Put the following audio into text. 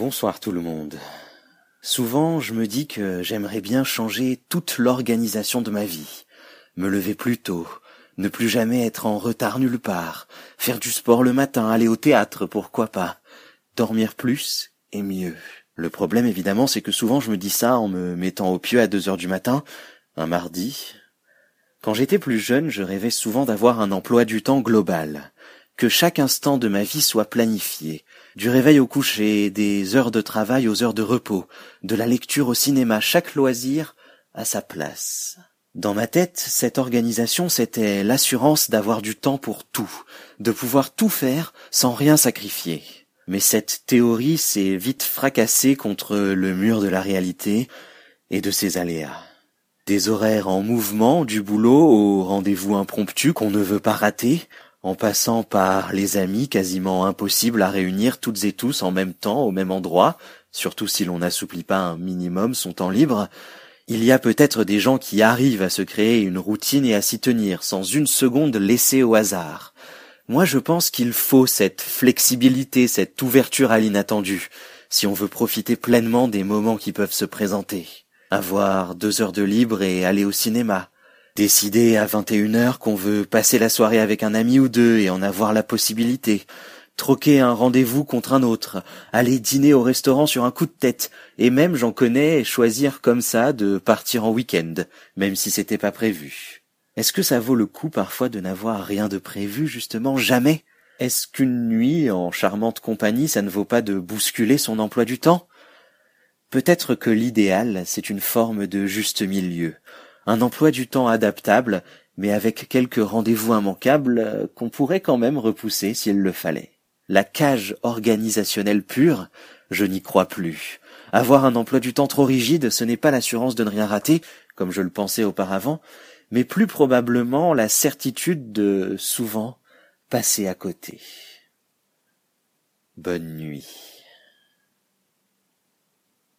Bonsoir tout le monde. Souvent, je me dis que j'aimerais bien changer toute l'organisation de ma vie. Me lever plus tôt, ne plus jamais être en retard nulle part, faire du sport le matin, aller au théâtre, pourquoi pas, dormir plus et mieux. Le problème évidemment, c'est que souvent je me dis ça en me mettant au pieu à deux heures du matin, un mardi. Quand j'étais plus jeune, je rêvais souvent d'avoir un emploi du temps global, que chaque instant de ma vie soit planifié, du réveil au coucher, des heures de travail aux heures de repos, de la lecture au cinéma, chaque loisir à sa place. Dans ma tête, cette organisation, c'était l'assurance d'avoir du temps pour tout, de pouvoir tout faire sans rien sacrifier. Mais cette théorie s'est vite fracassée contre le mur de la réalité et de ses aléas. Des horaires en mouvement, du boulot au rendez-vous impromptu qu'on ne veut pas rater, en passant par les amis quasiment impossibles à réunir toutes et tous en même temps au même endroit, surtout si l'on n'assouplit pas un minimum son temps libre, il y a peut-être des gens qui arrivent à se créer une routine et à s'y tenir sans une seconde laissée au hasard. Moi je pense qu'il faut cette flexibilité, cette ouverture à l'inattendu, si on veut profiter pleinement des moments qui peuvent se présenter. Avoir deux heures de libre et aller au cinéma, Décider à 21 heures qu'on veut passer la soirée avec un ami ou deux et en avoir la possibilité. Troquer un rendez-vous contre un autre. Aller dîner au restaurant sur un coup de tête. Et même, j'en connais, choisir comme ça de partir en week-end, même si c'était pas prévu. Est-ce que ça vaut le coup parfois de n'avoir rien de prévu, justement, jamais? Est-ce qu'une nuit en charmante compagnie, ça ne vaut pas de bousculer son emploi du temps? Peut-être que l'idéal, c'est une forme de juste milieu, un emploi du temps adaptable, mais avec quelques rendez-vous immanquables euh, qu'on pourrait quand même repousser s'il le fallait. La cage organisationnelle pure, je n'y crois plus. Avoir un emploi du temps trop rigide, ce n'est pas l'assurance de ne rien rater, comme je le pensais auparavant, mais plus probablement la certitude de souvent passer à côté. Bonne nuit.